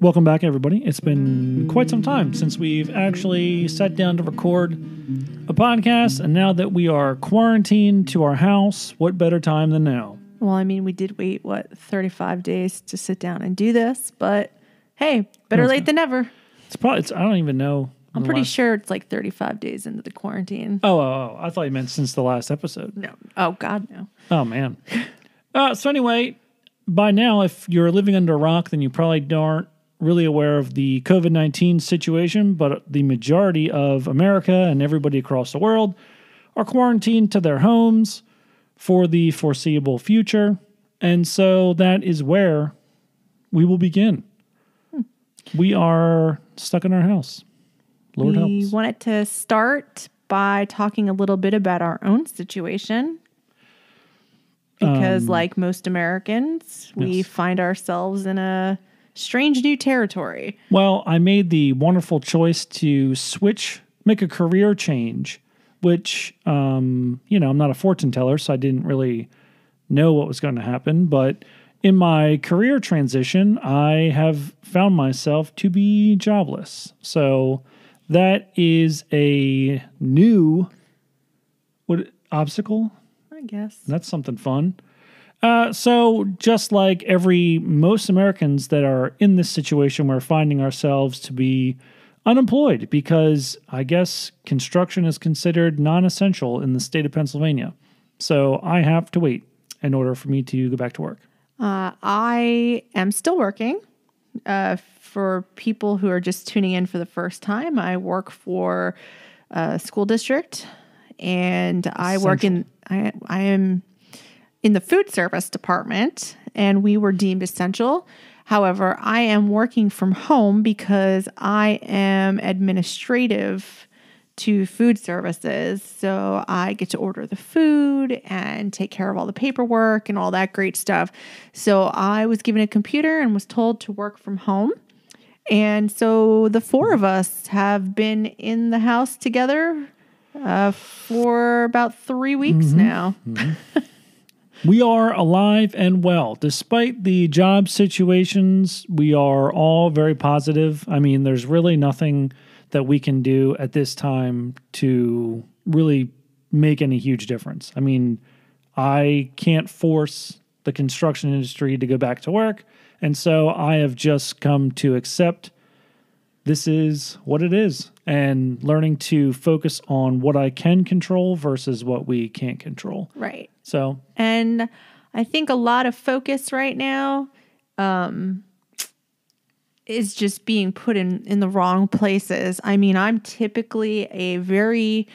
Welcome back, everybody. It's been quite some time since we've actually sat down to record a podcast, and now that we are quarantined to our house, what better time than now? Well, I mean, we did wait, what, 35 days to sit down and do this, but hey, better late than never. It's probably, it's, I don't even know. I'm the pretty last- sure it's like 35 days into the quarantine. Oh, oh, oh, I thought you meant since the last episode. No. Oh, God, no. Oh, man. uh, so, anyway, by now, if you're living under a rock, then you probably aren't really aware of the COVID 19 situation, but the majority of America and everybody across the world are quarantined to their homes for the foreseeable future. And so that is where we will begin. We are stuck in our house. Lord help us. we wanted to start by talking a little bit about our own situation. Because, Um, like most Americans, we yes. find ourselves in a strange new territory. Well, I made the wonderful choice to switch, make a career change, which, um, you know, I'm not a fortune teller, so I didn't really know what was going to happen. But in my career transition, I have found myself to be jobless. So that is a new what obstacle I guess. that's something fun. Uh, so, just like every most Americans that are in this situation, we're finding ourselves to be unemployed because I guess construction is considered non-essential in the state of Pennsylvania. So I have to wait in order for me to go back to work. Uh, I am still working. Uh, for people who are just tuning in for the first time, I work for a school district, and I work in I I am in the food service department, and we were deemed essential. However, I am working from home because I am administrative to food services. So I get to order the food and take care of all the paperwork and all that great stuff. So I was given a computer and was told to work from home. And so the four of us have been in the house together uh, for about three weeks now. We are alive and well. Despite the job situations, we are all very positive. I mean, there's really nothing that we can do at this time to really make any huge difference. I mean, I can't force the construction industry to go back to work. And so I have just come to accept this is what it is and learning to focus on what I can control versus what we can't control. Right. So And I think a lot of focus right now um, is just being put in, in the wrong places. I mean, I'm typically a very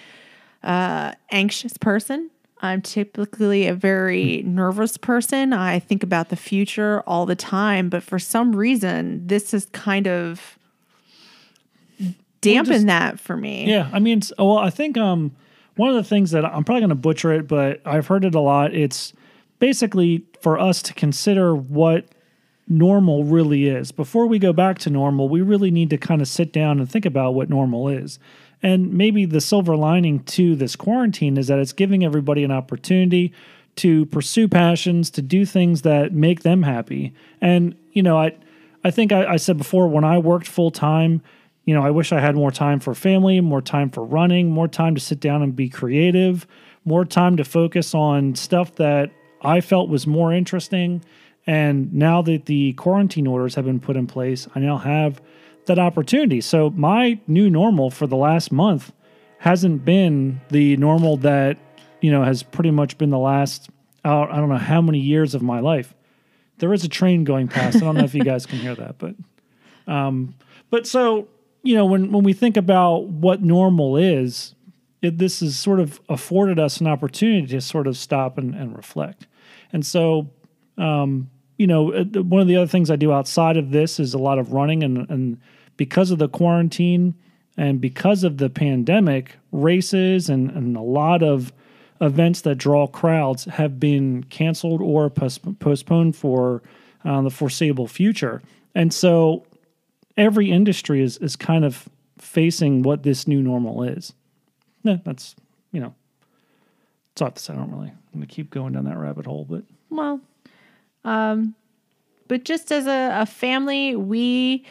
uh, anxious person. I'm typically a very nervous person. I think about the future all the time, but for some reason, this has kind of dampened just- that for me. Yeah, I mean, well, I think um, one of the things that I'm probably going to butcher it, but I've heard it a lot. It's basically for us to consider what normal really is. Before we go back to normal, we really need to kind of sit down and think about what normal is. And maybe the silver lining to this quarantine is that it's giving everybody an opportunity to pursue passions, to do things that make them happy. And, you know, I, I think I, I said before when I worked full time, you know, I wish I had more time for family, more time for running, more time to sit down and be creative, more time to focus on stuff that I felt was more interesting. And now that the quarantine orders have been put in place, I now have that opportunity. So my new normal for the last month hasn't been the normal that, you know, has pretty much been the last, uh, I don't know how many years of my life. There is a train going past. I don't know if you guys can hear that, but um, but so you know when when we think about what normal is, it, this has sort of afforded us an opportunity to sort of stop and, and reflect. And so, um, you know, uh, one of the other things I do outside of this is a lot of running, and and because of the quarantine and because of the pandemic, races and and a lot of events that draw crowds have been canceled or postponed for uh, the foreseeable future. And so every industry is, is kind of facing what this new normal is. Yeah, that's, you know, it's to say. I don't really, I'm to keep going down that rabbit hole, but Well, um, but just as a, a family, we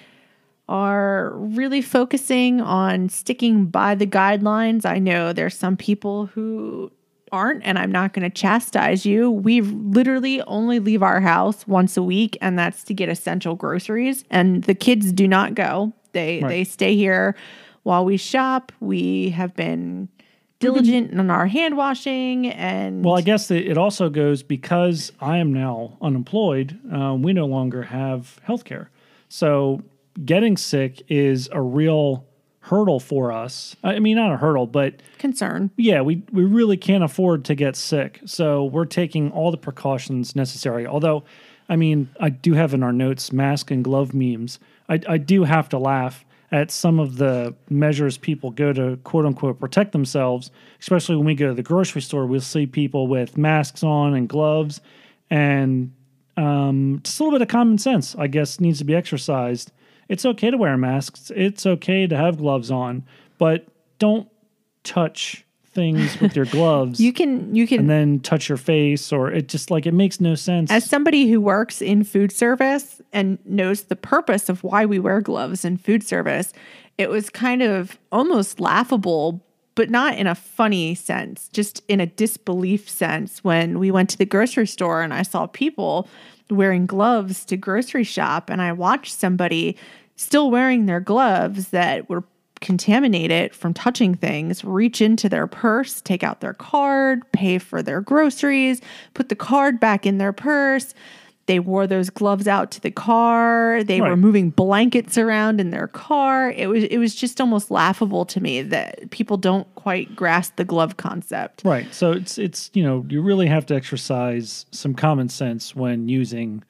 are really focusing on sticking by the guidelines. I know there's some people who aren't, and I'm not going to chastise you. We literally only leave our house once a week, and that's to get essential groceries. And the kids do not go; they Right. they stay here while we shop. We have been diligent in our hand washing, and Well, I guess it it also goes because I am now unemployed. Uh, we no longer have health care. So getting sick is a real hurdle for us. I mean, not a hurdle, but concern. yeah, we, we really can't afford to get sick. So we're taking all the precautions necessary. Although, I mean, I do have in our notes mask and glove memes. I, I do have to laugh at some of the measures people go to quote unquote protect themselves, especially when we go to the grocery store. We'll see people with masks on and gloves, and um, just a little bit of common sense, I guess, needs to be exercised. It's okay to wear masks, it's okay to have gloves on, but don't touch things with your gloves You can you can and then touch your face or it just like it makes no sense. As somebody who works in food service and knows the purpose of why we wear gloves in food service, it was kind of almost laughable, but not in a funny sense, just in a disbelief sense when we went to the grocery store and I saw people wearing gloves to grocery shop and I watched somebody still wearing their gloves that were contaminated from touching things reach into their purse, take out their card, pay for their groceries, put the card back in their purse. They wore those gloves out to the car. They were moving blankets around in their car. It was it was just almost laughable to me that people don't quite grasp the glove concept. Right. So it's it's you know you really have to exercise some common sense when using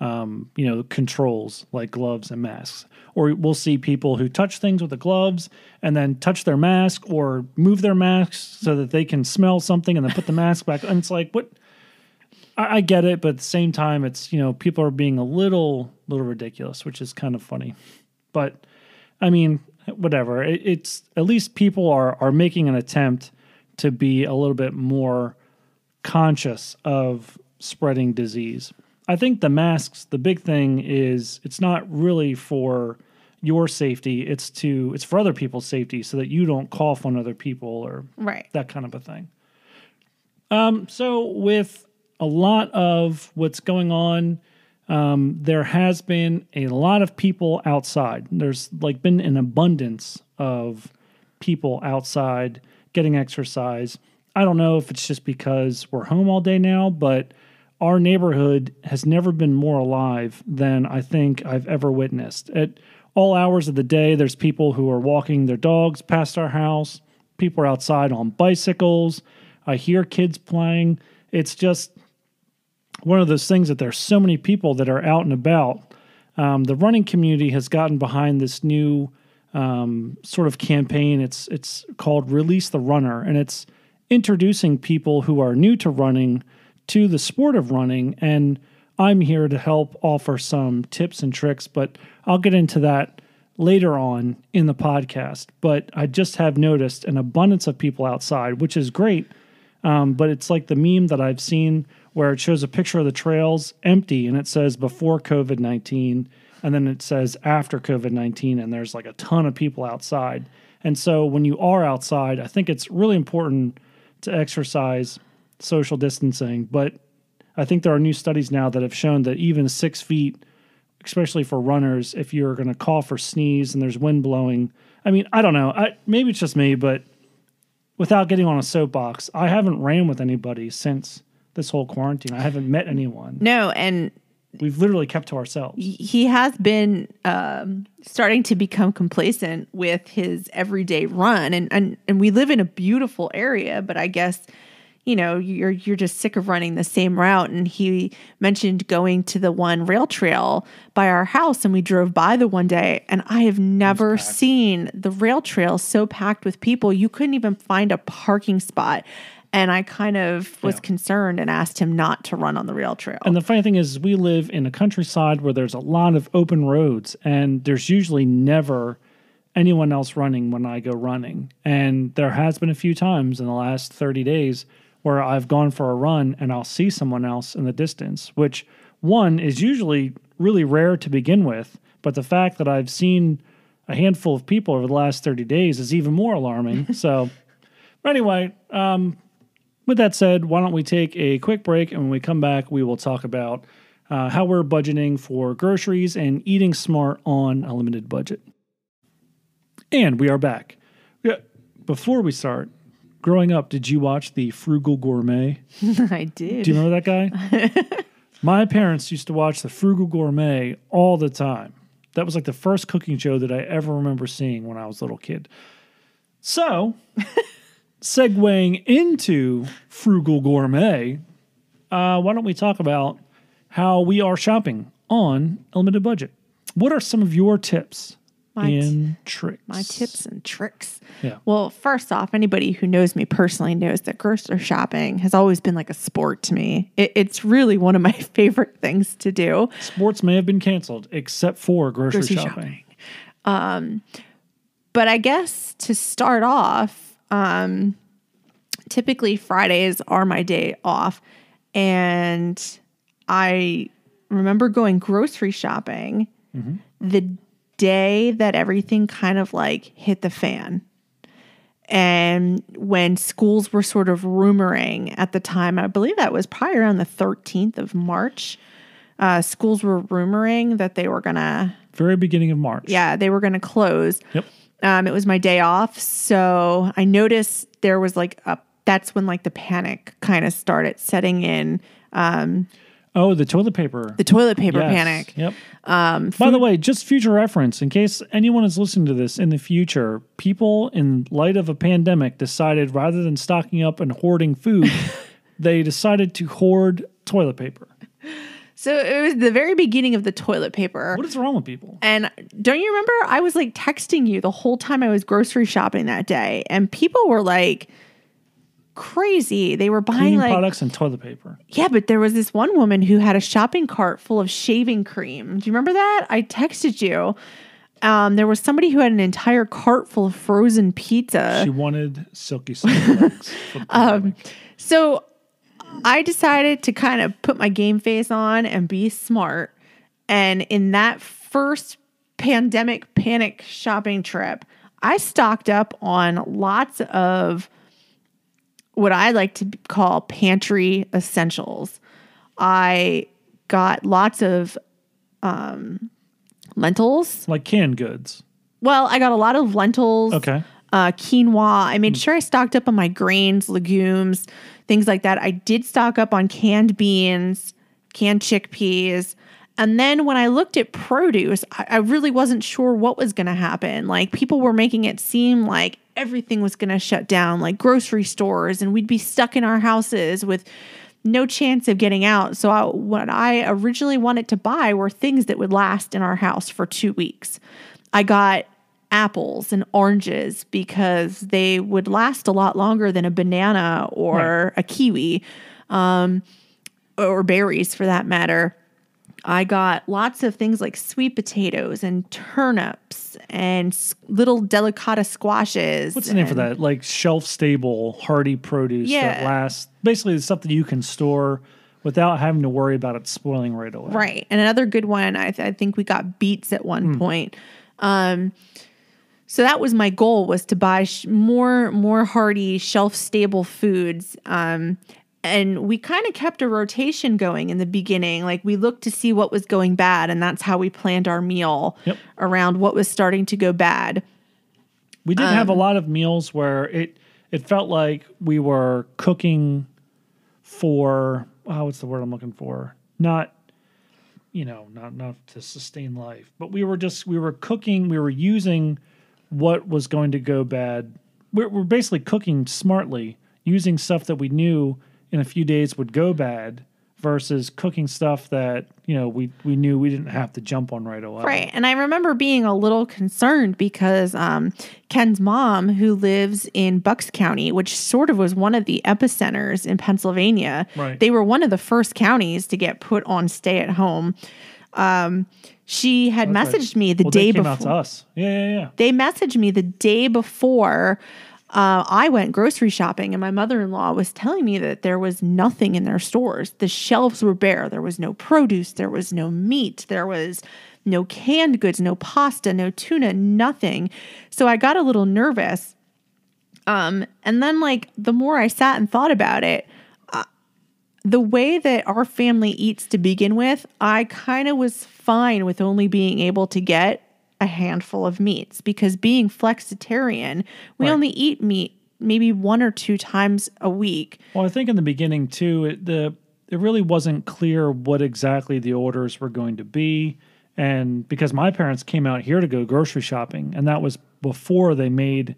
um, you know controls like gloves and masks. Or we'll see people who touch things with the gloves and then touch their mask or move their masks so that they can smell something and then put the mask back. And it's like what I, I get it, but at the same time, it's you know people are being a little little ridiculous, which is kind of funny. But I mean, whatever. It, it's at least people are are making an attempt to be a little bit more conscious of spreading disease. I think the masks, the big thing is it's not really for your safety, it's to it's for other people's safety so that you don't cough on other people or Right. that kind of a thing. Um, so with a lot of what's going on, um, there has been a lot of people outside. There's like been an abundance of people outside getting exercise. I don't know if it's just because we're home all day now, but our neighborhood has never been more alive than I think I've ever witnessed. At all hours of the day, there's people who are walking their dogs past our house. People are outside on bicycles. I hear kids playing. It's just one of those things that there's so many people that are out and about. Um, the running community has gotten behind this new um, sort of campaign. It's it's called Release the Runner, and it's introducing people who are new to running to the sport of running. And I'm here to help offer some tips and tricks, but I'll get into that later on in the podcast. But I just have noticed an abundance of people outside, which is great. Um, but it's like the meme that I've seen where it shows a picture of the trails empty and it says before COVID 19 and then it says after COVID 19 and there's like a ton of people outside. And so when you are outside, I think it's really important to exercise social distancing. But I think there are new studies now that have shown that even six feet, especially for runners, if you're going to cough or sneeze and there's wind blowing, I mean, I don't know. I, maybe it's just me, but without getting on a soapbox, I haven't ran with anybody since this whole quarantine. I haven't met anyone. No, and We've literally kept to ourselves. he has been um, starting to become complacent with his everyday run, and and and we live in a beautiful area, but I guess you know you're you're just sick of running the same route. And he mentioned going to the one rail trail by our house, and we drove by the one day, and I have never seen the rail trail so packed with people. You couldn't even find a parking spot. And I kind of was Yeah. concerned and asked him not to run on the rail trail. And the funny thing is, we live in a countryside where there's a lot of open roads, and there's usually never anyone else running when I go running. And there has been a few times in the last 30 days where I've gone for a run and I'll see someone else in the distance, which one is usually really rare to begin with. But the fact that I've seen a handful of people over the last 30 days is even more alarming. so, but anyway, um, with that said, why don't we take a quick break? And when we come back, we will talk about uh, how we're budgeting for groceries and eating smart on a limited budget. And we are back. Yeah, before we start, growing up, did you watch the Frugal Gourmet? I did. Do you remember that guy? My parents used to watch the Frugal Gourmet all the time. That was like the first cooking show that I ever remember seeing when I was a little kid. So, segueing into Frugal Gourmet, uh, why don't we talk about how we are shopping on a limited budget? What are some of your tips My t- and tricks? my tips and tricks. Yeah. Well, first off, anybody who knows me personally knows that grocery shopping has always been like a sport to me. It, it's really one of my favorite things to do. Sports may have been canceled except for grocery, Grocery shopping. shopping. But I guess to start off, um, typically Fridays are my day off. And I remember going grocery shopping the day that everything kind of like hit the fan. And when schools were sort of rumoring at the time, I believe that was probably around the 13th of March, uh, schools were rumoring that they were going to Very beginning of March. yeah, they were going to close. Yep. Um, it was my day off, so I noticed there was like a. That's when like the panic kind of started setting in. Oh, the toilet paper. The toilet paper Yes. panic. Yep. Um, By the way, just future reference, in case anyone is listening to this in the future, people in light of a pandemic decided rather than stocking up and hoarding food, they decided to hoard toilet paper. So it was the very beginning of the toilet paper. What is wrong with people? And don't you remember? I was like texting you the whole time I was grocery shopping that day, and people were like crazy. They were buying Cleaning like products and toilet paper. Yeah, but there was this one woman who had a shopping cart full of shaving cream. Do you remember that? I texted you. Um, there was somebody who had an entire cart full of frozen pizza. She wanted silky silky legs. for the pandemic. So I decided to kind of put my game face on and be smart. And in that first pandemic panic shopping trip, I stocked up on lots of what I like to call pantry essentials. I got lots of um, lentils. like canned goods. Well, I got a lot of lentils Okay. uh, quinoa. I made sure I stocked up on my grains, legumes, things like that. I did stock up on canned beans, canned chickpeas. And then when I looked at produce, I, I really wasn't sure what was going to happen. Like people were making it seem like everything was going to shut down, like grocery stores, and we'd be stuck in our houses with no chance of getting out. So I, what I originally wanted to buy were things that would last in our house for two weeks. I got apples and oranges because they would last a lot longer than a banana or a kiwi, um, or berries for that matter. I got lots of things like sweet potatoes and turnips and little delicata squashes. What's the name for that? Like shelf stable, hardy produce that lasts. Basically, the stuff that you can store without having to worry about it spoiling right away. Right. And another good one, I, th- I think we got beets at one point. Um, so that was my goal was to buy sh- more more hearty shelf stable foods. Um, and we kind of kept a rotation going in the beginning. Like we looked to see what was going bad, and that's how we planned our meal Yep. around what was starting to go bad. We did have a Um, lot of meals where it it felt like we were cooking for oh, what's the word I'm looking for? Not you know, not not to sustain life, but we were just we were cooking, we were using what was going to go bad. We're, we're basically cooking smartly, using stuff that we knew in a few days would go bad, versus cooking stuff that you know we we knew we didn't have to jump on right away. Right. And I remember being a little concerned because um, Ken's mom, who lives in Bucks County, which sort of was one of the epicenters in Pennsylvania, Right. they were one of the first counties to get put on stay at home. Um, she had That's right. messaged me the Well, day before us. Yeah, yeah, yeah. they messaged me the day before uh, I went grocery shopping, and my mother in law was telling me that there was nothing in their stores. The shelves were bare. There was no produce. There was no meat. There was no canned goods, no pasta, no tuna, nothing. So I got a little nervous. Um, and then, like, the more I sat and thought about it, the way that our family eats to begin with, I kind of was fine with only being able to get a handful of meats because being flexitarian, we Right. only eat meat maybe one or two times a week. Well, I think in the beginning too, it, the it really wasn't clear what exactly the orders were going to be, and because my parents came out here to go grocery shopping, and that was before they made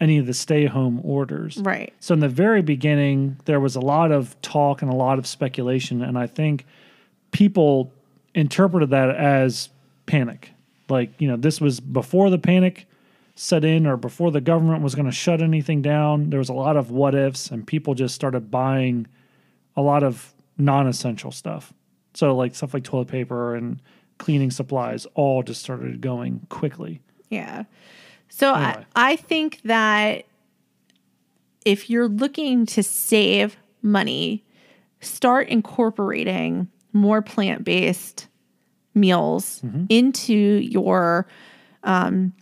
any of the stay home orders. Right. So in the very beginning, there was a lot of talk and a lot of speculation, and I think people interpreted that as panic. Like, you know, this was before the panic set in or before the government was going to shut anything down. There was a lot of what ifs, and people just started buying a lot of non essential stuff. So, like stuff like toilet paper and cleaning supplies all just started going quickly. Yeah. So Anyway. I, I think that if you're looking to save money, start incorporating more plant based meals into your um,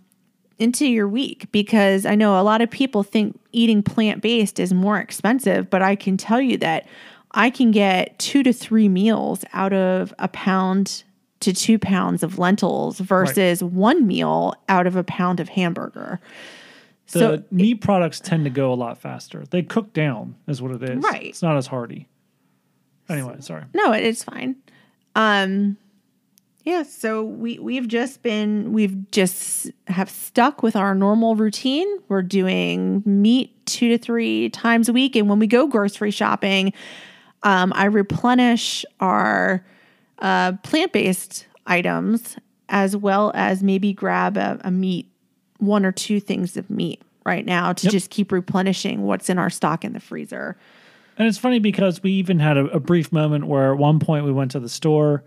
into your week because I know a lot of people think eating plant based is more expensive, but I can tell you that I can get two to three meals out of a pound to two pounds of lentils versus one meal out of a pound of hamburger. The So meat products tend to go a lot faster. They cook down, is what it is. Right. It's not as hearty. Anyway, sorry. No, it's fine. Um yeah, so we we've just been we've just have stuck with our normal routine. We're doing meat 2 to 3 times a week and when we go grocery shopping, um I replenish our uh plant-based items as well as maybe grab a, a meat one or two things of meat right now to Yep. just keep replenishing what's in our stock in the freezer. And it's funny because we even had a, a brief moment where at one point we went to the store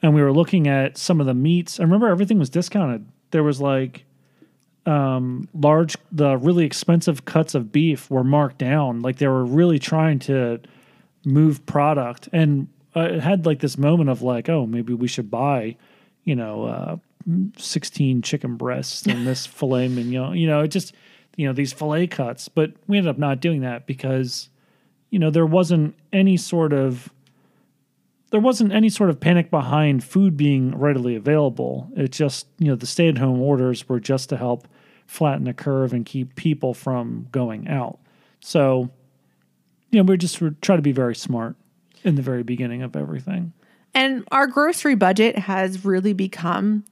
and we were looking at some of the meats. I remember everything was discounted. There was like um, large, the really expensive cuts of beef were marked down. Like they were really trying to move product. And uh, it had like this moment of like, oh, maybe we should buy, you know, uh, 16 chicken breasts and this filet mignon. You know, it just, you know, these filet cuts. But we ended up not doing that because you know there wasn't any sort of there wasn't any sort of panic behind food being readily available it just you know the stay-at-home orders were just to help flatten the curve and keep people from going out so you know we just were try to be very smart in the very beginning of everything And our grocery budget has really become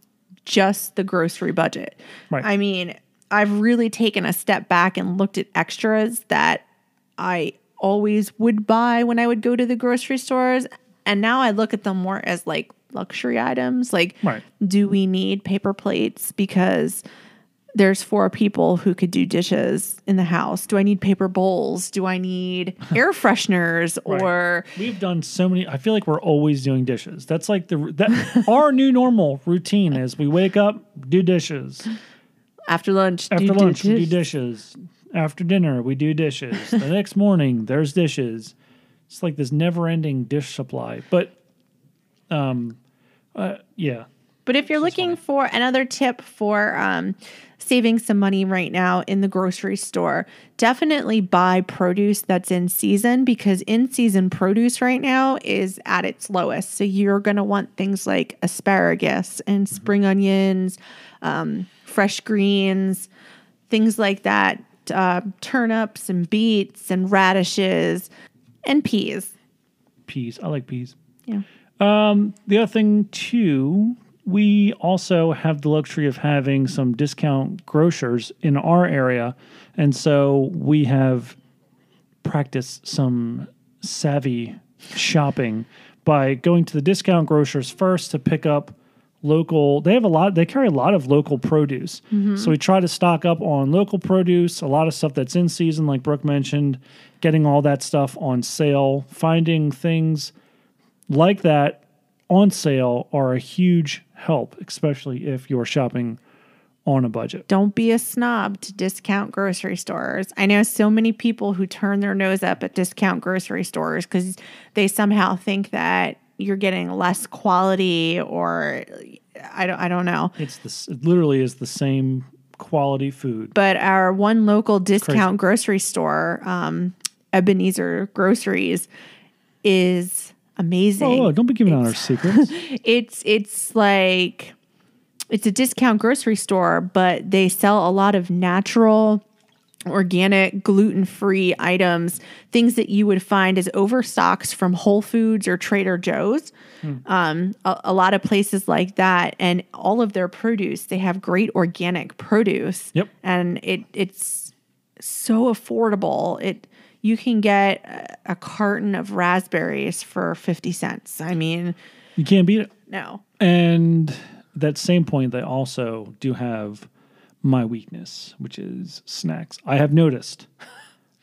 just the grocery budget. Right. I mean, I've really taken a step back and looked at extras that I always would buy when I would go to the grocery stores. And now I look at them more as like luxury items. Like, Right. do we need paper plates? Because there's four people who could do dishes in the house. Do I need paper bowls? Do I need air fresheners Right. or we've done so many i feel like we're always doing dishes that's like the that our new normal routine is we wake up do dishes after lunch? do After lunch, we do dishes? dishes. After dinner, we do dishes. the next morning, there's dishes. It's like this never-ending dish supply. But, um, uh, yeah, But if you're looking for another tip for um, saving some money right now in the grocery store, definitely buy produce that's in season because in season produce right now is at its lowest. So you're going to want things like asparagus and spring onions, um, fresh greens, things like that, uh, turnips and beets and radishes and peas. peas. I like peas. Yeah. Um, the other thing too, we also have the luxury of having some discount grocers in our area, and so we have practiced some savvy shopping by going to the discount grocers first to pick up local they have a lot they carry a lot of local produce. Mm-hmm. So we try to stock up on local produce a lot of stuff that's in season like brooke mentioned getting all that stuff on sale finding things like that on sale are a huge help, especially if you're shopping on a budget. Don't be a snob to discount grocery stores. I know so many people who turn their nose up at discount grocery stores because they somehow think that you're getting less quality or I don't I don't know. It's this it literally is the same quality food. But our one local discount grocery store, um, Ebenezer Groceries, is amazing. Oh, don't be giving out our secrets. it's it's like it's a discount grocery store, but they sell a lot of natural organic gluten-free items things that you would find as overstocks from whole foods or trader joe's um, a, a lot of places like that and all of their produce they have great organic produce Yep. and it it's so affordable it you can get a, carton of raspberries for 50 cents i mean you can't beat it. no And that same point, they also do have my weakness, which is snacks. I have noticed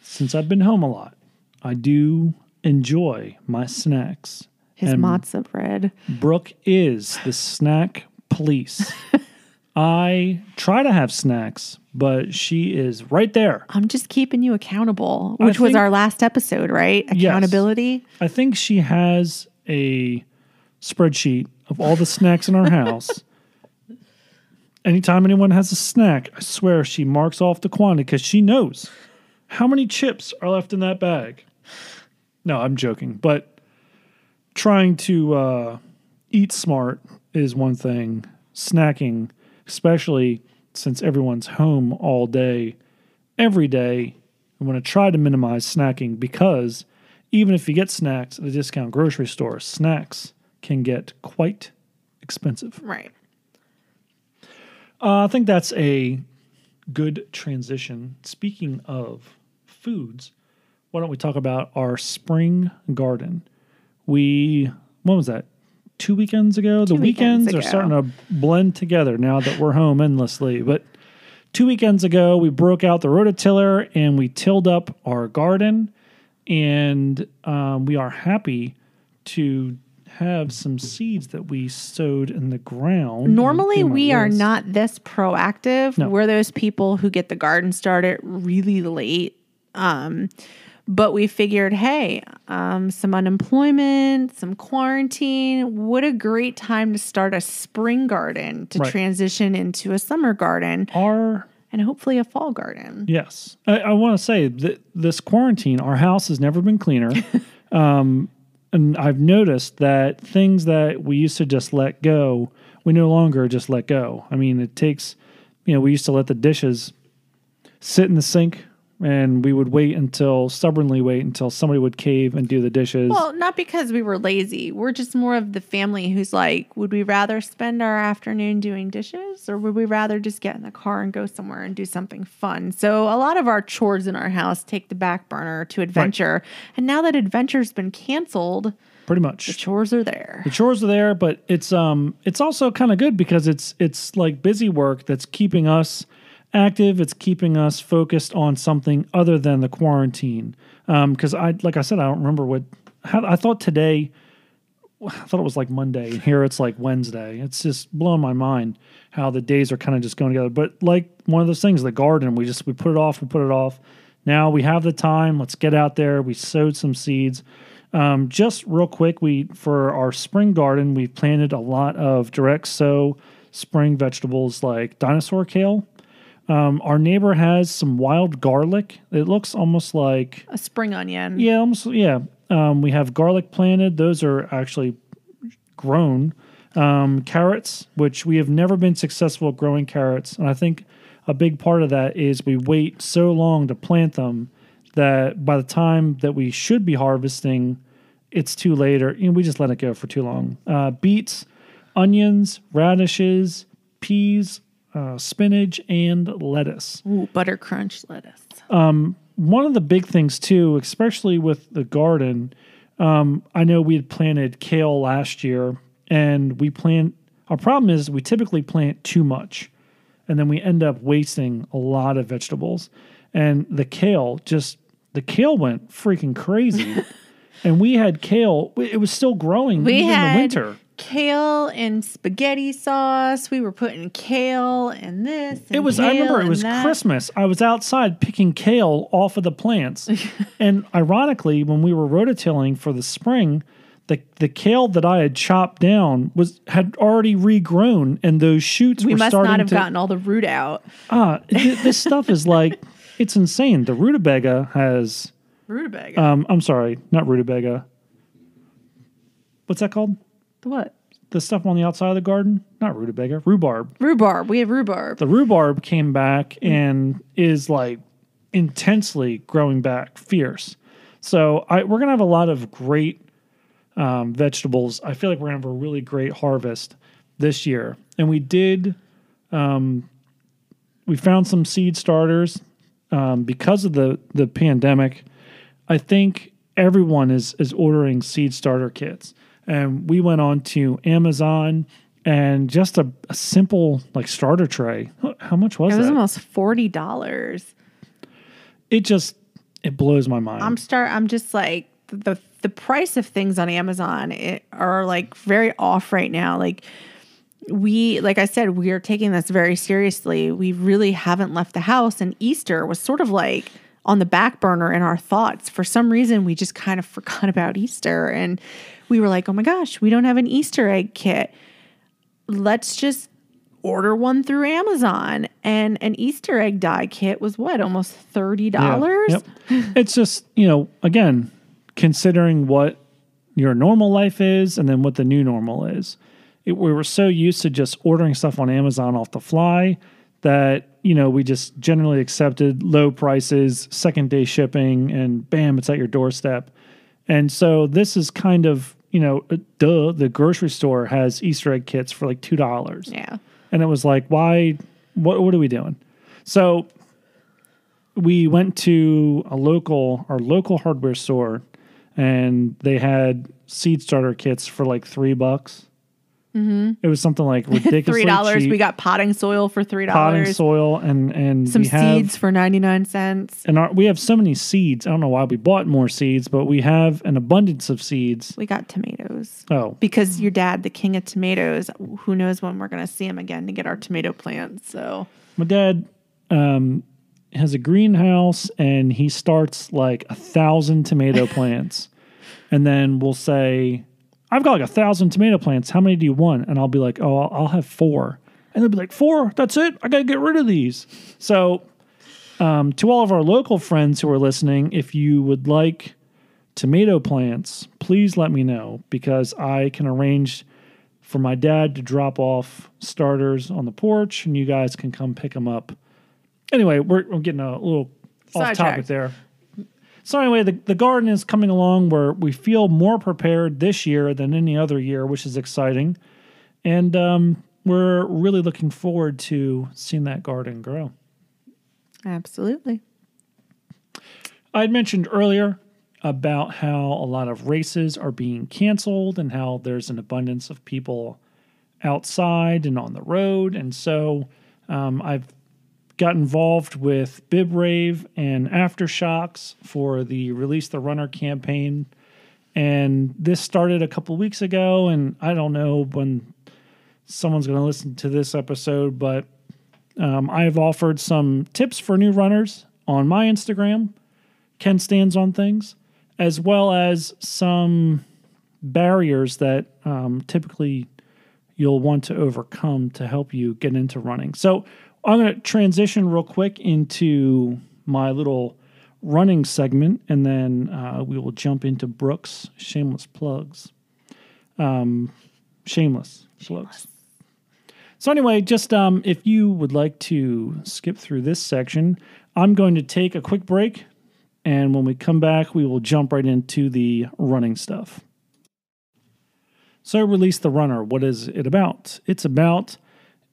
since I've been home a lot, I do enjoy my snacks. his And matzo bread Brooke is the snack police. I try to have snacks, but she is right there. I'm just keeping you accountable, which was our last episode, right? Accountability. I think she has a spreadsheet of all the snacks in our house. Anytime anyone has a snack, I swear she marks off the quantity because she knows how many chips are left in that bag. No, I'm joking, but trying to uh, eat smart is one thing. Snacking, especially since everyone's home all day, every day, I want to try to minimize snacking because even if you get snacks at a discount grocery store, snacks can get quite expensive. Right. Uh, I think that's a good transition. Speaking of foods, why don't we talk about our spring garden? We, when was that? Two weekends ago? the weekends weekends are starting to blend together now that we're home endlessly. But two weekends ago, we broke out the rototiller and we tilled up our garden. And um, we are happy to have some seeds that we sowed in the ground. Normally, we are list. not this proactive. No. We're those people who get the garden started really late. Um, but we figured, hey, um, some unemployment, some quarantine. What a great time to start a spring garden to Right. transition into a summer garden Our and hopefully a fall garden. Yes. I, I want to say that this quarantine, our house has never been cleaner. um, and I've noticed that things that we used to just let go, we no longer just let go. I mean, it takes, you know, we used to let the dishes sit in the sink and we would wait until, stubbornly wait until somebody would cave and do the dishes. Well, not because we were lazy. We're just more of the family who's like, would we rather spend our afternoon doing dishes or would we rather just get in the car and go somewhere and do something fun? So a lot of our chores in our house take the back burner to adventure. And now that adventure's been canceled, pretty much the chores are there. The chores are there, but it's um it's also kind of good because it's it's like busy work that's keeping us active. It's keeping us focused on something other than the quarantine. Um, because I like I said, I don't remember what how, I thought today. I thought it was like Monday, here it's like Wednesday. It's just blowing my mind how the days are kind of just going together. But like one of those things, the garden, we just we put it off, we put it off. Now we have the time. Let's get out there. We sowed some seeds. Um, just real quick, we for our spring garden, we've planted a lot of direct sow spring vegetables like dinosaur kale. Um, our neighbor has some wild garlic. It looks almost like A spring onion. yeah, almost yeah. Um, we have garlic planted; those are actually grown. Um, carrots, which we have never been successful at growing carrots, and I think a big part of that is we wait so long to plant them that by the time that we should be harvesting, it's too late, or you know, we just let it go for too long. Uh, beets, onions, radishes, peas, uh, spinach, and lettuce Ooh, butter crunch lettuce. one of the big things too, especially with the garden, um, I know we had planted kale last year, and we plant. Our problem is we typically plant too much, and then we end up wasting a lot of vegetables. And the kale just the kale went freaking crazy, and we had kale. It was still growing We even in the winter. Kale and spaghetti sauce. We were putting kale and this. It was. I remember it was that. Christmas. I was outside picking kale off of the plants, and ironically, when we were rototilling for the spring, the the kale that I had chopped down was had already regrown, and those shoots We were must not have to. gotten all the root out. ah, th- this stuff is like it's insane. The rutabaga has. Rutabaga. Um, I'm sorry, not rutabaga. What's that called? What? The stuff on the outside of the garden? Not rutabaga, rhubarb. Rhubarb. We have rhubarb. the rhubarb came back and is like intensely growing back fierce so I, we're gonna have a lot of great um, vegetables i feel like we're gonna have a really great harvest this year and we did um, we found some seed starters um, because of the the pandemic i think everyone is is ordering seed starter kits and we went on to amazon and just a, a simple like starter tray how much was It It was that almost forty dollars. it just it blows my mind I'm start. I'm just like the the price of things on Amazon it, are like very off right now. Like we, like I said, we are taking this very seriously. We really haven't left the house, and Easter was sort of like on the back burner in our thoughts. For some reason, we just kind of forgot about Easter, and we were like, "Oh my gosh, we don't have an Easter egg kit. Let's just." Order one through Amazon, and an Easter egg die kit was what almost thirty Yeah, dollars. yep. it's just you know again considering what your normal life is and then what the new normal is it, we were so used to just ordering stuff on amazon off the fly that you know we just generally accepted low prices second day shipping and bam it's at your doorstep. And so this is kind of you know uh, duh the grocery store has easter egg kits for like two dollars. Yeah. and it was like why what what are we doing? So we went to a local our local hardware store and they had seed starter kits for like three bucks mm-hmm. it was something like ridiculously Three dollars. We got potting soil for three dollars. potting soil and and Some we have, seeds for ninety nine cents. and our, we have so many seeds i don't know why we bought more seeds but we have an abundance of seeds We got tomatoes oh because your dad, the king of tomatoes, who knows when we're going to see him again to get our tomato plants. So my dad um has a greenhouse and he starts like a thousand tomato plants and then we'll say i've got like a thousand tomato plants. How many do you want? And i'll be like oh i'll, I'll have four. And they'll be like four? That's it? I gotta get rid of these. So um, to all of our local friends who are listening if you would like tomato plants please let me know because i can arrange for my dad to drop off starters on the porch and you guys can come pick them up. Anyway, we're, we're getting a little off topic there. So anyway, the, the garden is coming along where we feel more prepared this year than any other year, which is exciting. And um, we're really looking forward to seeing that garden grow. absolutely. I had mentioned earlier about how a lot of races are being canceled and how there's an abundance of people outside and on the road. And so um, I've got involved with BibRave and AfterShokz for the Release the Runner campaign. And this started a couple weeks ago. And I don't know when someone's going to listen to this episode, but um, I have offered some tips for new runners on my Instagram. Ken stands on things, as well as some barriers that um, typically you'll want to overcome to help you get into running. So I'm going to transition real quick into my little running segment, and then uh, we will jump into Brooke's shameless plugs. Um, shameless, plugs. So anyway, just um, if you would like to skip through this section, I'm going to take a quick break, and when we come back, we will jump right into the running stuff. So, release the runner. What is it about? It's about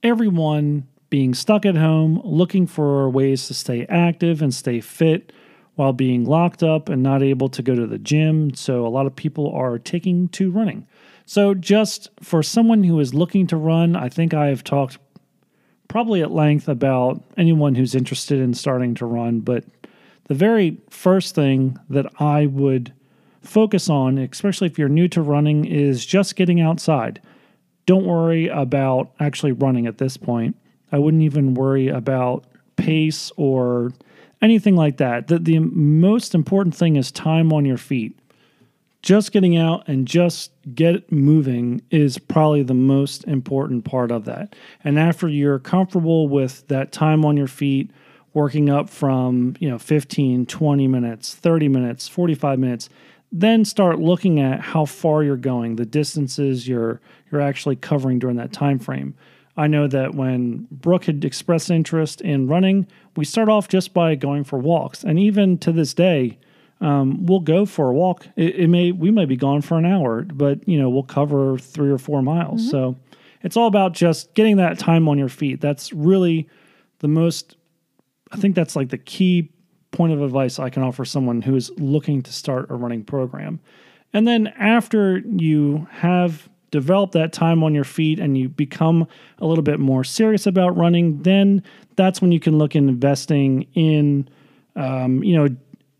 everyone being stuck at home, looking for ways to stay active and stay fit while being locked up and not able to go to the gym. So, a lot of people are taking to running. So, just for someone who is looking to run, I think I have talked probably at length about anyone who's interested in starting to run. But the very first thing that I would focus on, especially if you're new to running, is just getting outside. don't worry about actually running at this point. I wouldn't even worry about pace or anything like that. The, the most important thing is time on your feet. Just getting out and just get moving is probably the most important part of that. And after you're comfortable with that time on your feet, working up from, you know, 15, 20 minutes, 30 minutes, 45 minutes, then start looking at how far you're going, the distances you're you're actually covering during that time frame. I know that when Brooke had expressed interest in running, we start off just by going for walks, and even to this day, um, we'll go for a walk. It, it, may we may be gone for an hour, but you know we'll cover three or four miles. Mm-hmm. So it's all about just getting that time on your feet. That's really the most. I think that's like the key point of advice I can offer someone who is looking to start a running program. And then after you have developed that time on your feet and you become a little bit more serious about running, then that's when you can look in investing in, um, you know,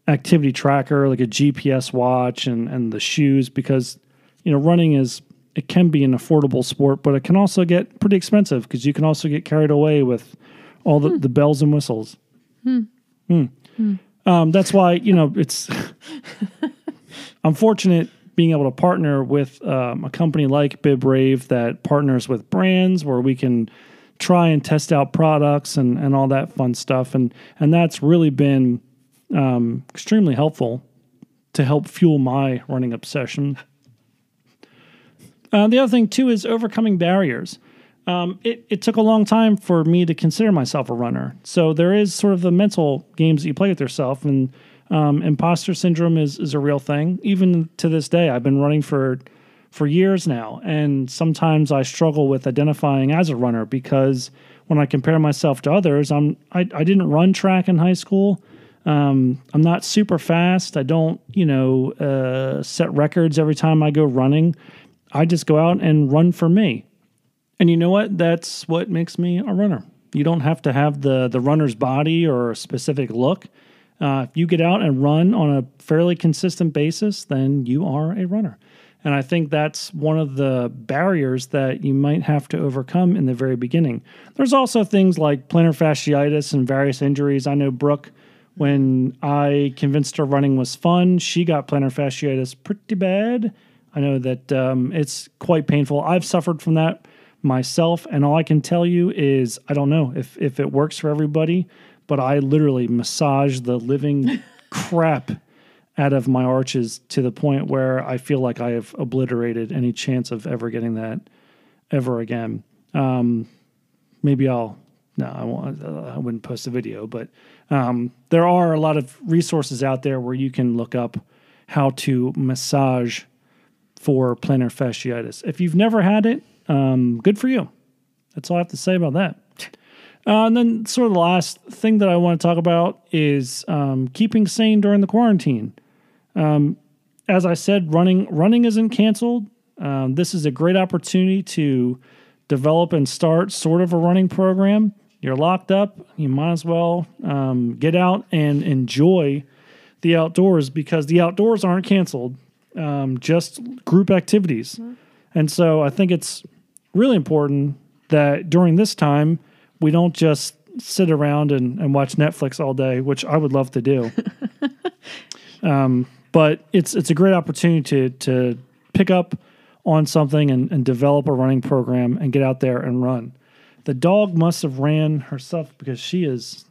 activity tracker like a GPS watch and and the shoes because you know running is it can be an affordable sport, but it can also get pretty expensive because you can also get carried away with all the, hmm. the bells and whistles. Hmm. Hmm. Hmm. Um, that's why you know it's. I'm fortunate being able to partner with um, a company like BibRave that partners with brands where we can try and test out products and, and all that fun stuff and and that's really been um, extremely helpful to help fuel my running obsession. Uh, the other thing too is overcoming barriers. Um, it, it took a long time for me to consider myself a runner. So there is sort of the mental games that you play with yourself, and um, imposter syndrome is is a real thing. Even to this day, I've been running for for years now, and sometimes I struggle with identifying as a runner because when I compare myself to others, I'm I, I didn't run track in high school. Um, I'm not super fast. I don't, you know, uh, set records every time I go running. I just go out and run for me. And you know what? That's what makes me a runner. You don't have to have the the runner's body or a specific look. Uh, if you get out and run on a fairly consistent basis, then you are a runner. And I think that's one of the barriers that you might have to overcome in the very beginning. There's also things like plantar fasciitis and various injuries. I know Brooke, when I convinced her running was fun, she got plantar fasciitis pretty bad. I know that um, it's quite painful. I've suffered from that myself, and all I can tell you is I don't know if if it works for everybody, but I literally massage the living crap out of my arches to the point where I feel like I have obliterated any chance of ever getting that ever again. Um, maybe I'll no, I won't. I wouldn't post a video, but um, there are a lot of resources out there where you can look up how to massage for plantar fasciitis. If you've never had it, um, good for you. That's all I have to say about that. Uh, and then, sort of the last thing that I want to talk about is um, keeping sane during the quarantine. Um, as I said, running running isn't canceled. Um, this is a great opportunity to develop and start sort of a running program. You're locked up. You might as well um, get out and enjoy the outdoors because the outdoors aren't canceled. Um, just group activities, mm-hmm. and so I think it's really important that during this time we don't just sit around and, and watch Netflix all day, which I would love to do. um, but it's it's a great opportunity to to pick up on something and, and develop a running program and get out there and run. The dog must have ran herself because she is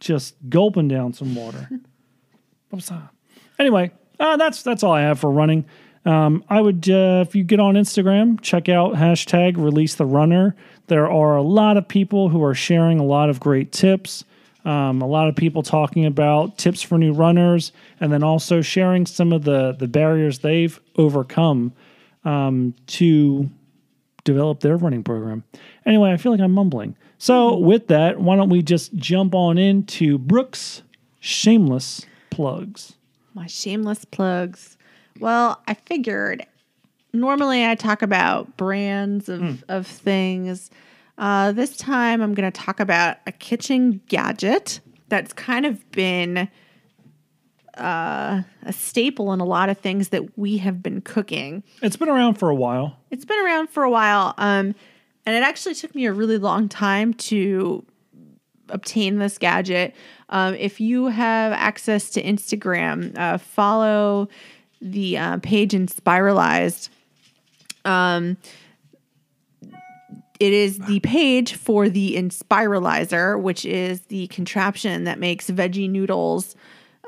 just gulping down some water. anyway, uh, that's that's all I have for running. Um, I would, uh, if you get on Instagram, check out hashtag release the runner. There are a lot of people who are sharing a lot of great tips. Um, a lot of people talking about tips for new runners, and then also sharing some of the the barriers they've overcome um, to develop their running program. Anyway, I feel like I'm mumbling. So with that, why don't we just jump on into Brooke's shameless plugs? My shameless plugs. Well, I figured normally I talk about brands of, mm. of things. Uh, this time I'm going to talk about a kitchen gadget that's kind of been uh, a staple in a lot of things that we have been cooking. It's been around for a while. It's been around for a while. Um, and it actually took me a really long time to obtain this gadget. Um, if you have access to Instagram, uh, follow the uh, page Inspiralized. Um, it is the page for the Inspiralizer, which is the contraption that makes veggie noodles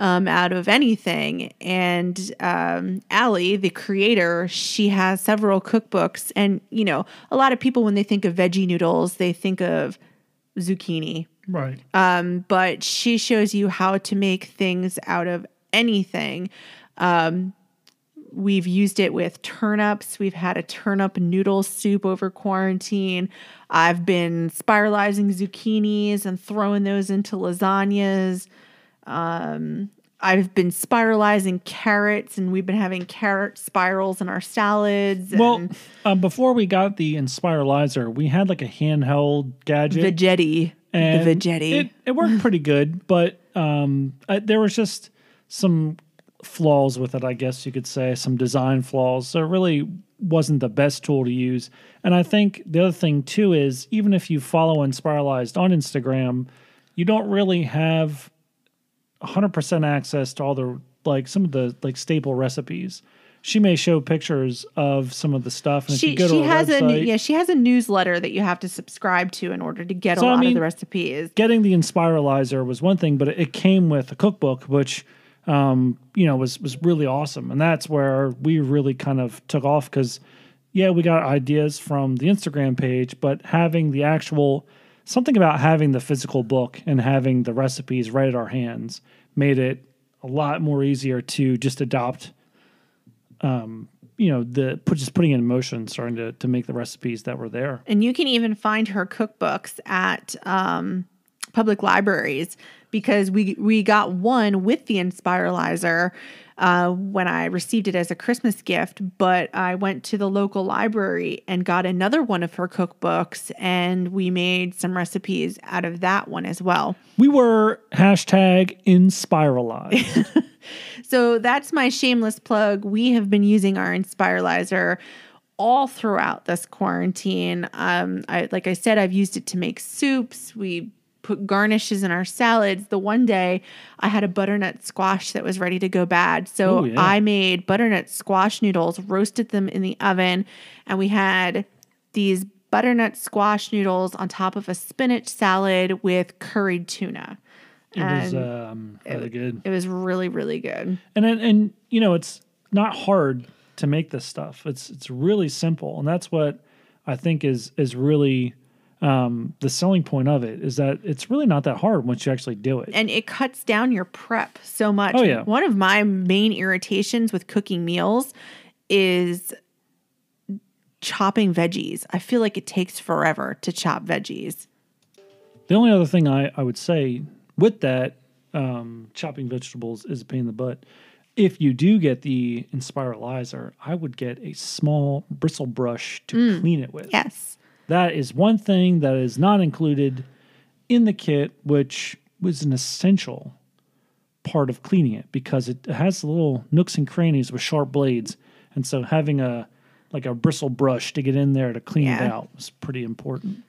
um, out of anything. And um, Ali, the creator, she has several cookbooks. And, you know, a lot of people, when they think of veggie noodles, they think of zucchini. Right. Um, but she shows you how to make things out of anything. Um, we've used it with turnips. We've had a turnip noodle soup over quarantine. I've been spiralizing zucchinis and throwing those into lasagnas. Um, I've been spiralizing carrots, and we've been having carrot spirals in our salads. Well, and um, before we got the Inspiralizer, we had like a handheld gadget. Veggetti, and the Veggetti. It, it worked pretty good, but um, I, there was just some flaws with it, I guess you could say, some design flaws. So it really wasn't the best tool to use. And I think the other thing too is even if you follow Inspiralized on Instagram, you don't really have 100% access to all the like some of the like staple recipes. She may show pictures of some of the stuff, and she she has a yeah she has a newsletter that you have to subscribe to in order to get So, a I lot mean, of the recipes. getting the Inspiralizer was one thing, but it, it came with a cookbook, which um, you know was was really awesome, and that's where we really kind of took off because yeah, we got ideas from the Instagram page, but having the actual something about having the physical book and having the recipes right at our hands made it a lot more easier to just adopt. Um, you know, the put just putting in motion, starting to to make the recipes that were there. And you can even find her cookbooks at um, public libraries because we we got one with the Inspiralizer uh, when I received it as a Christmas gift. But I went to the local library and got another one of her cookbooks, and we made some recipes out of that one as well. We were hashtag inspiralized. So that's my shameless plug. We have been using our Inspiralizer all throughout this quarantine. Um, I, like I said, I've used it to make soups. We put garnishes in our salads. The one day I had a butternut squash that was ready to go bad. So Ooh, yeah. I made butternut squash noodles, roasted them in the oven, and we had these butternut squash noodles on top of a spinach salad with curried tuna. It was um, really good, It was really, really good. and and and you know it's not hard to make this stuff. It's it's really simple, and that's what I think is is really um, the selling point of it is that it's really not that hard once you actually do it. and it cuts down your prep so much. Oh, yeah. One of my main irritations with cooking meals is chopping veggies. I feel like it takes forever to chop veggies. The only other thing I, I would say with that, um, chopping vegetables is a pain in the butt. If you do get the Inspiralizer, I would get a small bristle brush to clean it with. Yes. That is one thing that is not included in the kit, which was an essential part of cleaning it because it has little nooks and crannies with sharp blades. And so having a like a bristle brush to get in there to clean it out was pretty important.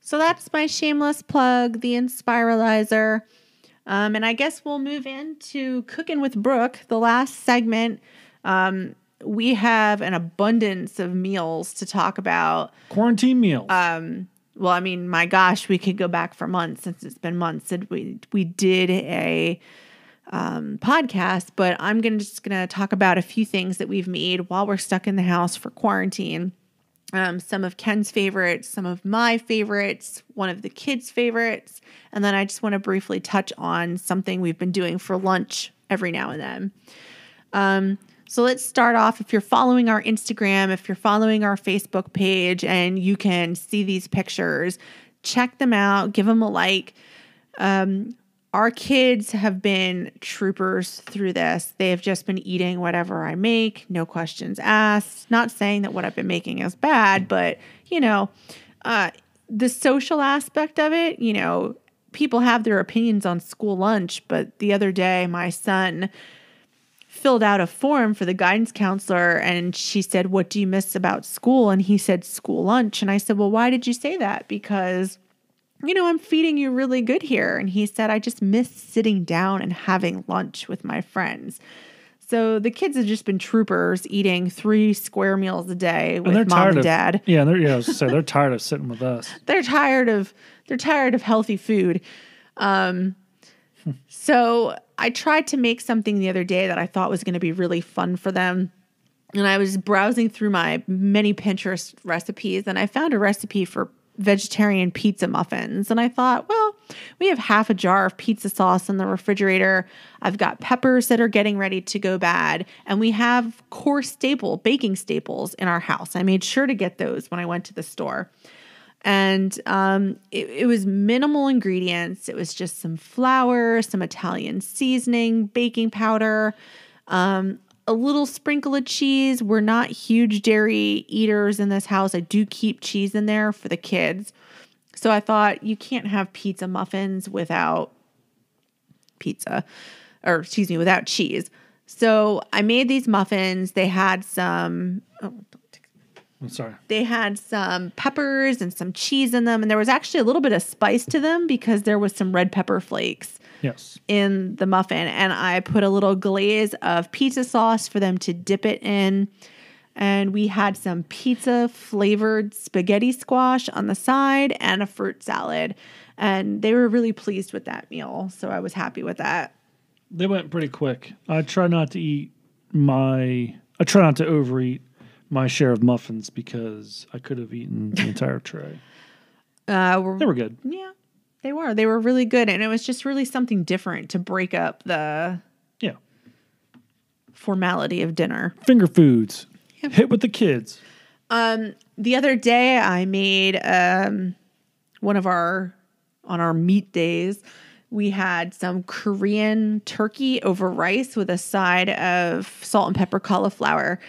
So that's my shameless plug, the Inspiralizer. Um, and I guess we'll move into cooking with Brooke, the last segment. Um, we have an abundance of meals to talk about. Quarantine meals. Um, well, I mean, my gosh, we could go back for months since it's been months since we we did a um, podcast. But I'm gonna just gonna talk about a few things that we've made while we're stuck in the house for quarantine. Um, some of Ken's favorites, some of my favorites, one of the kids' favorites, and then I just want to briefly touch on something we've been doing for lunch every now and then. Um, so let's start off. If you're following our Instagram, if you're following our Facebook page, and you can see these pictures, check them out, give them a like. Um, our kids have been troopers through this. They have just been eating whatever I make, no questions asked. Not saying that what I've been making is bad, but you know, uh, the social aspect of it, you know, people have their opinions on school lunch, but the other day my son filled out a form for the guidance counselor and she said, What do you miss about school? And he said, School lunch. And I said, Well, why did you say that? Because, you know, I'm feeding you really good here. And he said, I just miss sitting down and having lunch with my friends. So the kids have just been troopers eating three square meals a day with they're mom and of dad. Yeah, they're yeah. I was gonna say they're tired of sitting with us. They're tired of they're tired of healthy food. Um, so I tried to make something the other day that I thought was going to be really fun for them. And I was browsing through my many Pinterest recipes and I found a recipe for vegetarian pizza muffins. And I thought, well, we have half a jar of pizza sauce in the refrigerator. I've got peppers that are getting ready to go bad. And we have core staple, baking staples in our house. I made sure to get those when I went to the store and um, it, it, was minimal ingredients. It was just some flour, some Italian seasoning, baking powder, um, a little sprinkle of cheese. We're not huge dairy eaters in this house. I do keep cheese in there for the kids. So I thought you can't have pizza muffins without pizza, or excuse me, without cheese. So I made these muffins. They had some. Oh, I'm sorry. They had some peppers and some cheese in them, and there was actually a little bit of spice to them because there was some red pepper flakes Yes. in the muffin. And I put a little glaze of pizza sauce for them to dip it in. And we had some pizza flavored spaghetti squash on the side and a fruit salad. And they were really pleased with that meal. So I was happy with that. They went pretty quick. I try not to eat my. I try not to overeat my share of muffins because I could have eaten the entire tray. Uh, we're, They were good. yeah, they were. They were really good. And it was just really something different to break up the Yeah. formality of dinner. Finger foods. Hit with the kids. Um, the other day I made um one of our on our meat days. We had some Korean turkey over rice with a side of salt and pepper cauliflower.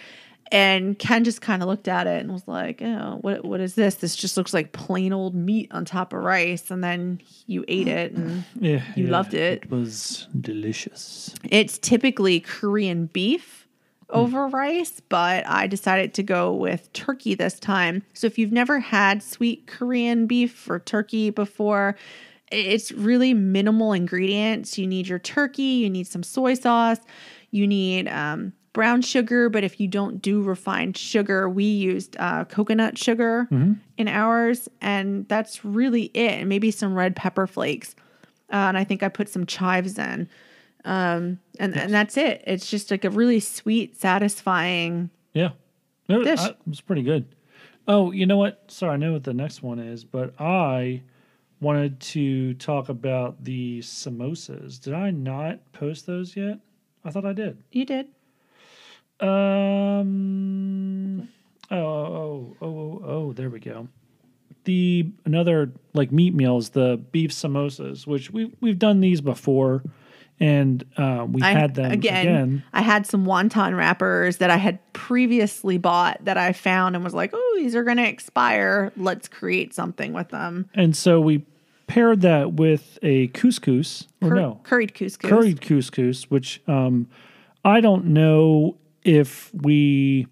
And Ken just kind of looked at it and was like, "Oh, what what is this? This just looks like plain old meat on top of rice." And then you ate it, and Yeah. You yeah, loved it. It was delicious. it's typically Korean beef over rice, but I decided to go with turkey this time. So if you've never had sweet Korean beef or turkey before, it's really minimal ingredients. You need your turkey, you need some soy sauce, you need um, brown sugar. But if you don't do refined sugar, we used uh, coconut sugar in ours, and that's really it. And maybe some red pepper flakes. Uh, and I think I put some chives in. Um, and, and that's it. It's just like a really sweet, satisfying. Yeah. It, Dish. I- it was pretty good. Oh, you know what? Sorry, I know what the next one is, but I wanted to talk about the samosas. Did I not post those yet? I thought I did. You did. Um. Oh, oh, oh, oh, oh, there we go. The another like meat meals, the beef samosas, which we we've done these before, and uh, we I had them again, again. I had some wonton wrappers that I had previously bought that I found and was like, oh, these are going to expire. Let's create something with them. And so we paired that with a couscous, or Cur- no, curried couscous. curried couscous, which um, I don't know if we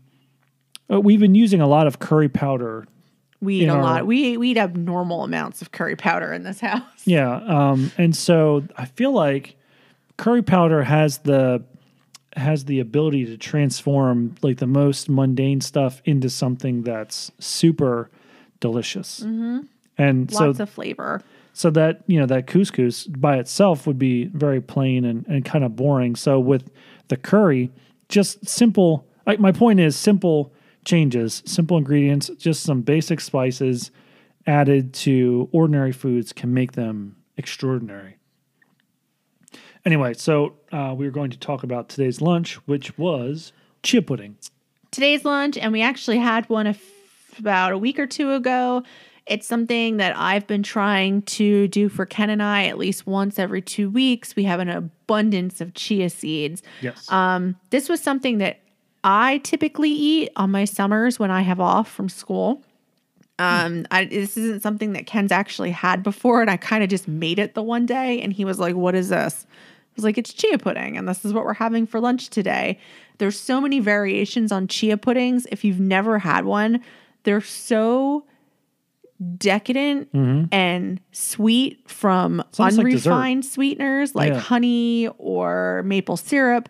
uh, we've been using a lot of curry powder. We eat a our- lot. We we eat abnormal amounts of curry powder in this house. Yeah, um, and so I feel like curry powder has the has the ability to transform like the most mundane stuff into something that's super delicious. Mm-hmm. And so Lots of flavor. So that you know that couscous by itself would be very plain and, and kind of boring. So with the curry, just simple. My point is simple changes, simple ingredients, just some basic spices added to ordinary foods can make them extraordinary. Anyway, so uh, we are going to talk about today's lunch, which was chia pudding. today's lunch, and we actually had one a f- about a week or two ago. It's something that I've been trying to do for Ken and I at least once every two weeks. We have an abundance of chia seeds. Yes. Um, this was something that I typically eat on my summers when I have off from school. Um, I, this isn't something that Ken's actually had before, and I kind of just made it the one day, and he was like, "What is this?" I was like, "It's chia pudding, and this is what we're having for lunch today." There's so many variations on chia puddings. If you've never had one, they're so decadent and sweet from Mm-hmm. like unrefined sweeteners like Yeah. honey or maple syrup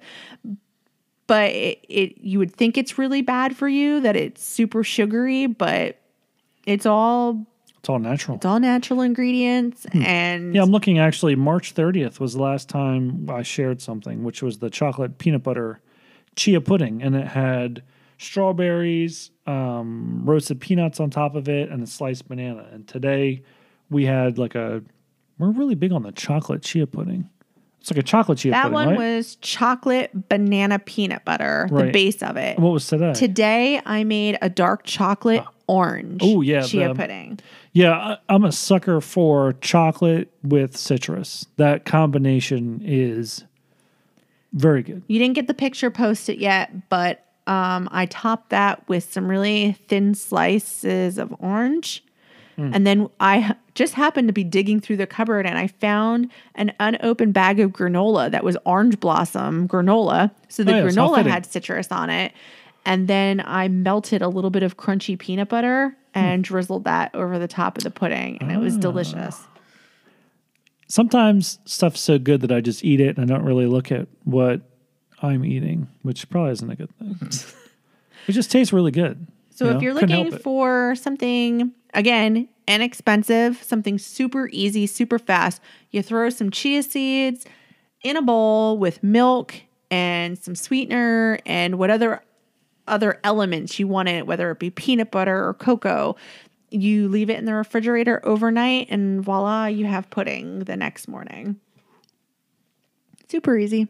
but it, it you would think it's really bad for you that it's super sugary but it's all It's all natural. it's all natural ingredients and Hmm. Yeah, I'm looking actually. March 30th was the last time I shared something, which was the chocolate peanut butter chia pudding, and it had strawberries, um, roasted peanuts on top of it, and a sliced banana. And today we had like a. We're really big on the chocolate chia pudding. It's like a chocolate chia that pudding, That one right? was chocolate banana peanut butter the base of it what was today? today i made a dark chocolate orange Oh, yeah, chia the- pudding yeah, I, I'm a sucker for chocolate with citrus. That combination is very good. You didn't get the picture posted yet, but um, I topped that with some really thin slices of orange. Hmm. And then I just happened to be digging through the cupboard and I found an unopened bag of granola that was orange blossom granola. So the Oh, yeah, granola had citrus on it. And then I melted a little bit of crunchy peanut butter hmm. and drizzled that over the top of the pudding. And it was ah. delicious. sometimes stuff's so good that I just eat it and I don't really look at what I'm eating, which probably isn't a good thing. Hmm. it just tastes really good. So you if know? you're Couldn't looking help it. for something again inexpensive, something super easy, super fast, you throw some chia seeds in a bowl with milk and some sweetener and what other other elements you want in it, whether it be peanut butter or cocoa. You leave it in the refrigerator overnight and voila, you have pudding the next morning. Super easy.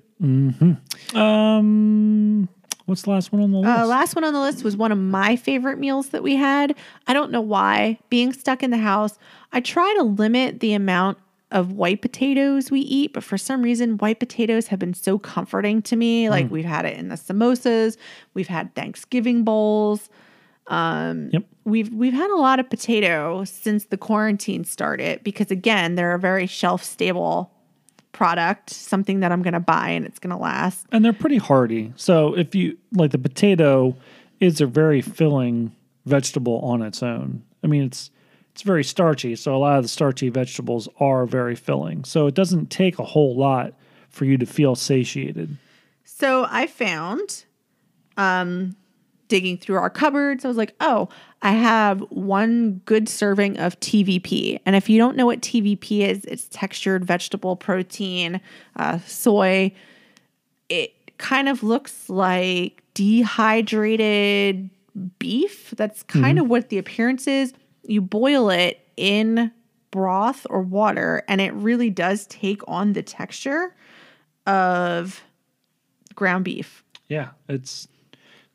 um, what's the last one on the list? Uh, last one on the list was one of my favorite meals that we had. I don't know why. Being stuck in the house, I try to limit the amount of white potatoes we eat, but for some reason, white potatoes have been so comforting to me. Like we've had it in the samosas, we've had Thanksgiving bowls. yep. We've we've had a lot of potato since the quarantine started because again, they're a very shelf stable product, something that I'm going to buy and it's going to last. And they're pretty hearty. So if you like the potato is a very filling vegetable on its own. I mean it's it's very starchy, so a lot of the starchy vegetables are very filling. So it doesn't take a whole lot for you to feel satiated. So I found, um, digging through our cupboards, I was like, oh, I have one good serving of TVP. And if you don't know what TVP is, it's textured vegetable protein, uh, soy. It kind of looks like dehydrated beef. That's kind of what the appearance is. You boil it in broth or water, and it really does take on the texture of ground beef. Yeah, it's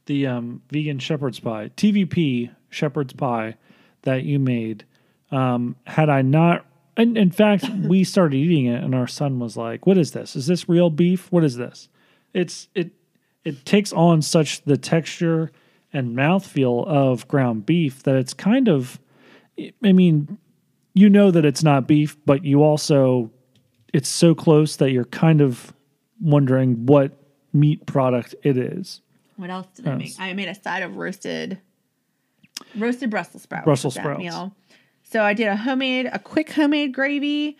the um, vegan shepherd's pie, TVP shepherd's pie that you made. Um, had I not, and in fact, we started eating it, and our son was like, "What is this? Is this real beef? What is this?" It's it it takes on such the texture and mouthfeel of ground beef that it's kind of, I mean, you know that it's not beef, but you also, it's so close that you're kind of wondering what meat product it is. What else did I make? I made a side of roasted roasted Brussels sprouts. Brussels sprouts. Meal. So I did a homemade, a quick homemade gravy,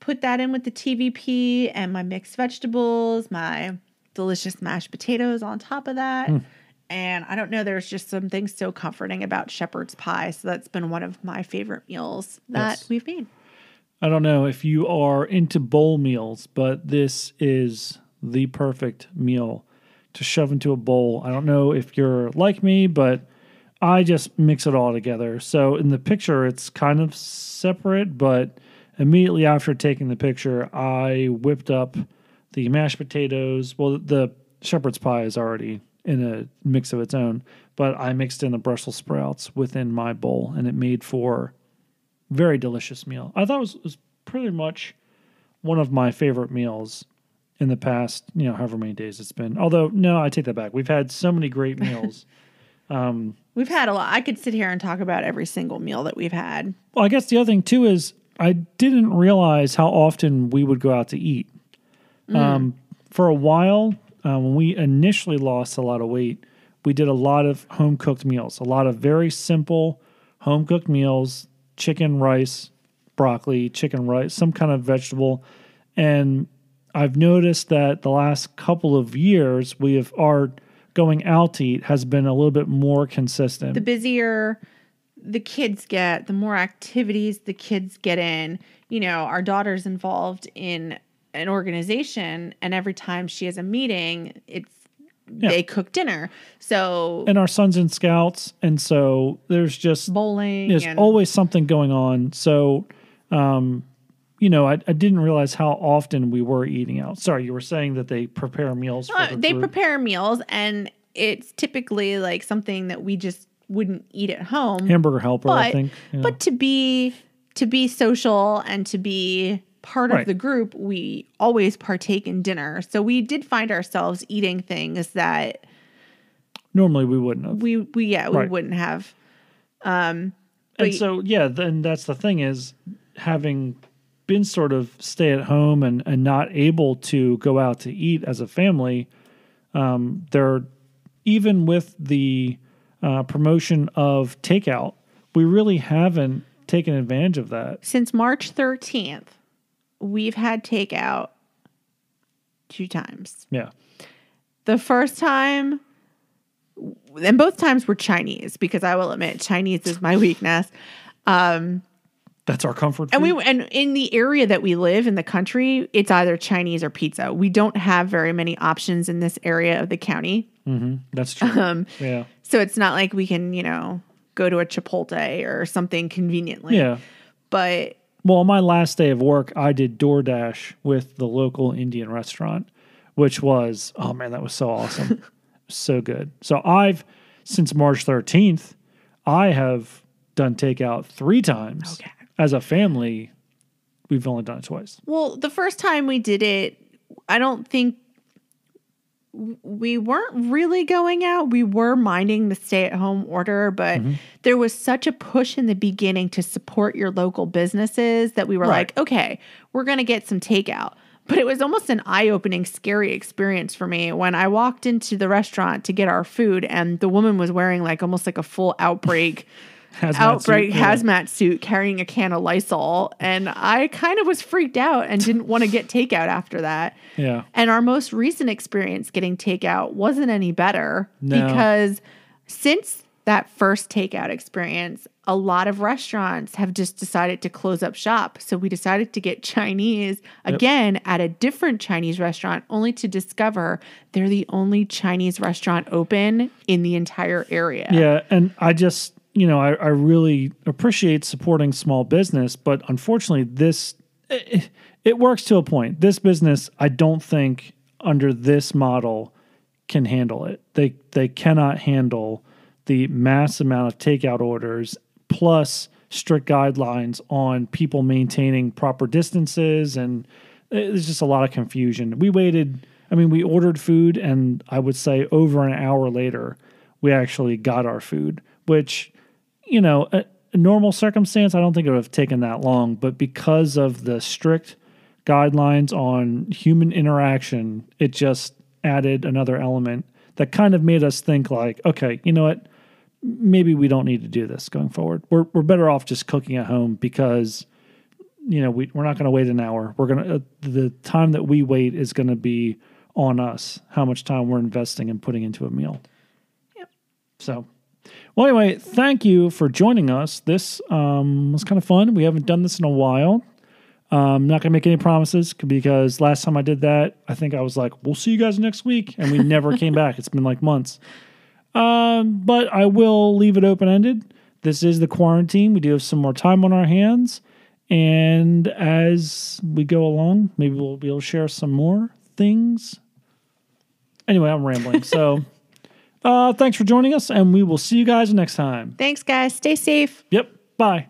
put that in with the TVP and my mixed vegetables, my delicious mashed potatoes on top of that. Hmm. And I don't know, there's just something so comforting about shepherd's pie. So that's been one of my favorite meals that Yes. we've made. I don't know if you are into bowl meals, but this is the perfect meal to shove into a bowl. I don't know if you're like me, but I just mix it all together. So in the picture, it's kind of separate, but immediately after taking the picture, I whipped up the mashed potatoes. Well, the shepherd's pie is already in a mix of its own, but I mixed in the Brussels sprouts within my bowl, and it made for very delicious meal. I thought it was, was pretty much one of my favorite meals in the past, you know, however many days it's been. Although, no, I take that back. We've had so many great meals We've had a lot. I could sit here and talk about every single meal that we've had. Well, I guess the other thing too is I didn't realize how often we would go out to eat. Um, for a while, uh, when we initially lost a lot of weight, we did a lot of home cooked meals, a lot of very simple home cooked meals chicken, rice, broccoli, chicken, rice, some kind of vegetable. And I've noticed that the last couple of years, we have our going out to eat has been a little bit more consistent. The busier the kids get, the more activities the kids get in. You know, our daughter's involved in an organization, and every time she has a meeting, it's they cook dinner. So and our son's in scouts and so there's just bowling. there's always something going on so um you know I, I didn't realize how often we were eating out sorry you were saying that they prepare meals for Uh, the they group. prepare meals, and it's typically like something that we just wouldn't eat at home. hamburger helper i think know. but to be to be social and to be part Right. of the group, we always partake in dinner. So we did find ourselves eating things that normally we wouldn't have we we yeah we Right. wouldn't have. Um and so yeah then that's the thing is having been sort of stay at home and and not able to go out to eat as a family um there even with the uh, promotion of takeout we really haven't taken advantage of that Since March thirteenth, we've had takeout two times. yeah The first time, and both times were Chinese because I will admit Chinese is my weakness. That's our comfort And we and in the area that we live in the country, it's either Chinese or pizza. We don't have very many options in this area of the county. that's true Um, yeah So it's not like we can, you know, go to a Chipotle or something conveniently. yeah But Well, on my last day of work, I did DoorDash with the local Indian restaurant, which was, oh man, that was so awesome. so good. So I've, since March 13th, I have done takeout three times. Okay. As a family, we've only done it twice. well, the first time we did it, I don't think we weren't really going out. We were minding the stay at home order, but Mm-hmm. there was such a push in the beginning to support your local businesses that we were Right. like, okay, we're going to get some takeout. But it was almost an eye opening, scary experience for me when I walked into the restaurant to get our food and the woman was wearing like almost like a full outbreak. Hazmat outbreak suit, hazmat suit carrying a can of Lysol. And I kind of was freaked out and didn't want to get takeout after that. Yeah. And our most recent experience getting takeout wasn't any better No. because since that first takeout experience, a lot of restaurants have just decided to close up shop. So we decided to get Chinese again at a different Chinese restaurant, only to discover they're the only Chinese restaurant open in the entire area. Yeah, and I just you know I, I really appreciate supporting small business, but unfortunately, this it, it works to a point. This business, I don't think under this model can handle it. They they cannot handle the mass amount of takeout orders plus strict guidelines on people maintaining proper distances and there's just a lot of confusion. We waited, I mean, we ordered food and I would say over an hour later we actually got our food, which you know, a, a normal circumstance I don't think it would have taken that long, but because of the strict guidelines on human interaction, it just added another element that kind of made us think like, okay, you know what? Maybe we don't need to do this going forward. We're we're better off just cooking at home because you know, we we're not going to wait an hour. We're going to uh, the time that we wait is going to be on us. How much time we're investing and putting into a meal. Yep. So, well, anyway, thank you for joining us. This um, was kind of fun. We haven't done this in a while. Um, not gonna make any promises because last time I did that, I think I was like, "We'll see you guys next week," and we never came back. It's been like months. Um, but I will leave it open ended. This is the quarantine. We do have some more time on our hands, and as we go along, maybe we'll be able to share some more things. Anyway, I'm rambling. So, uh, thanks for joining us, and we will see you guys next time. Thanks, guys. Stay safe. Yep. Bye.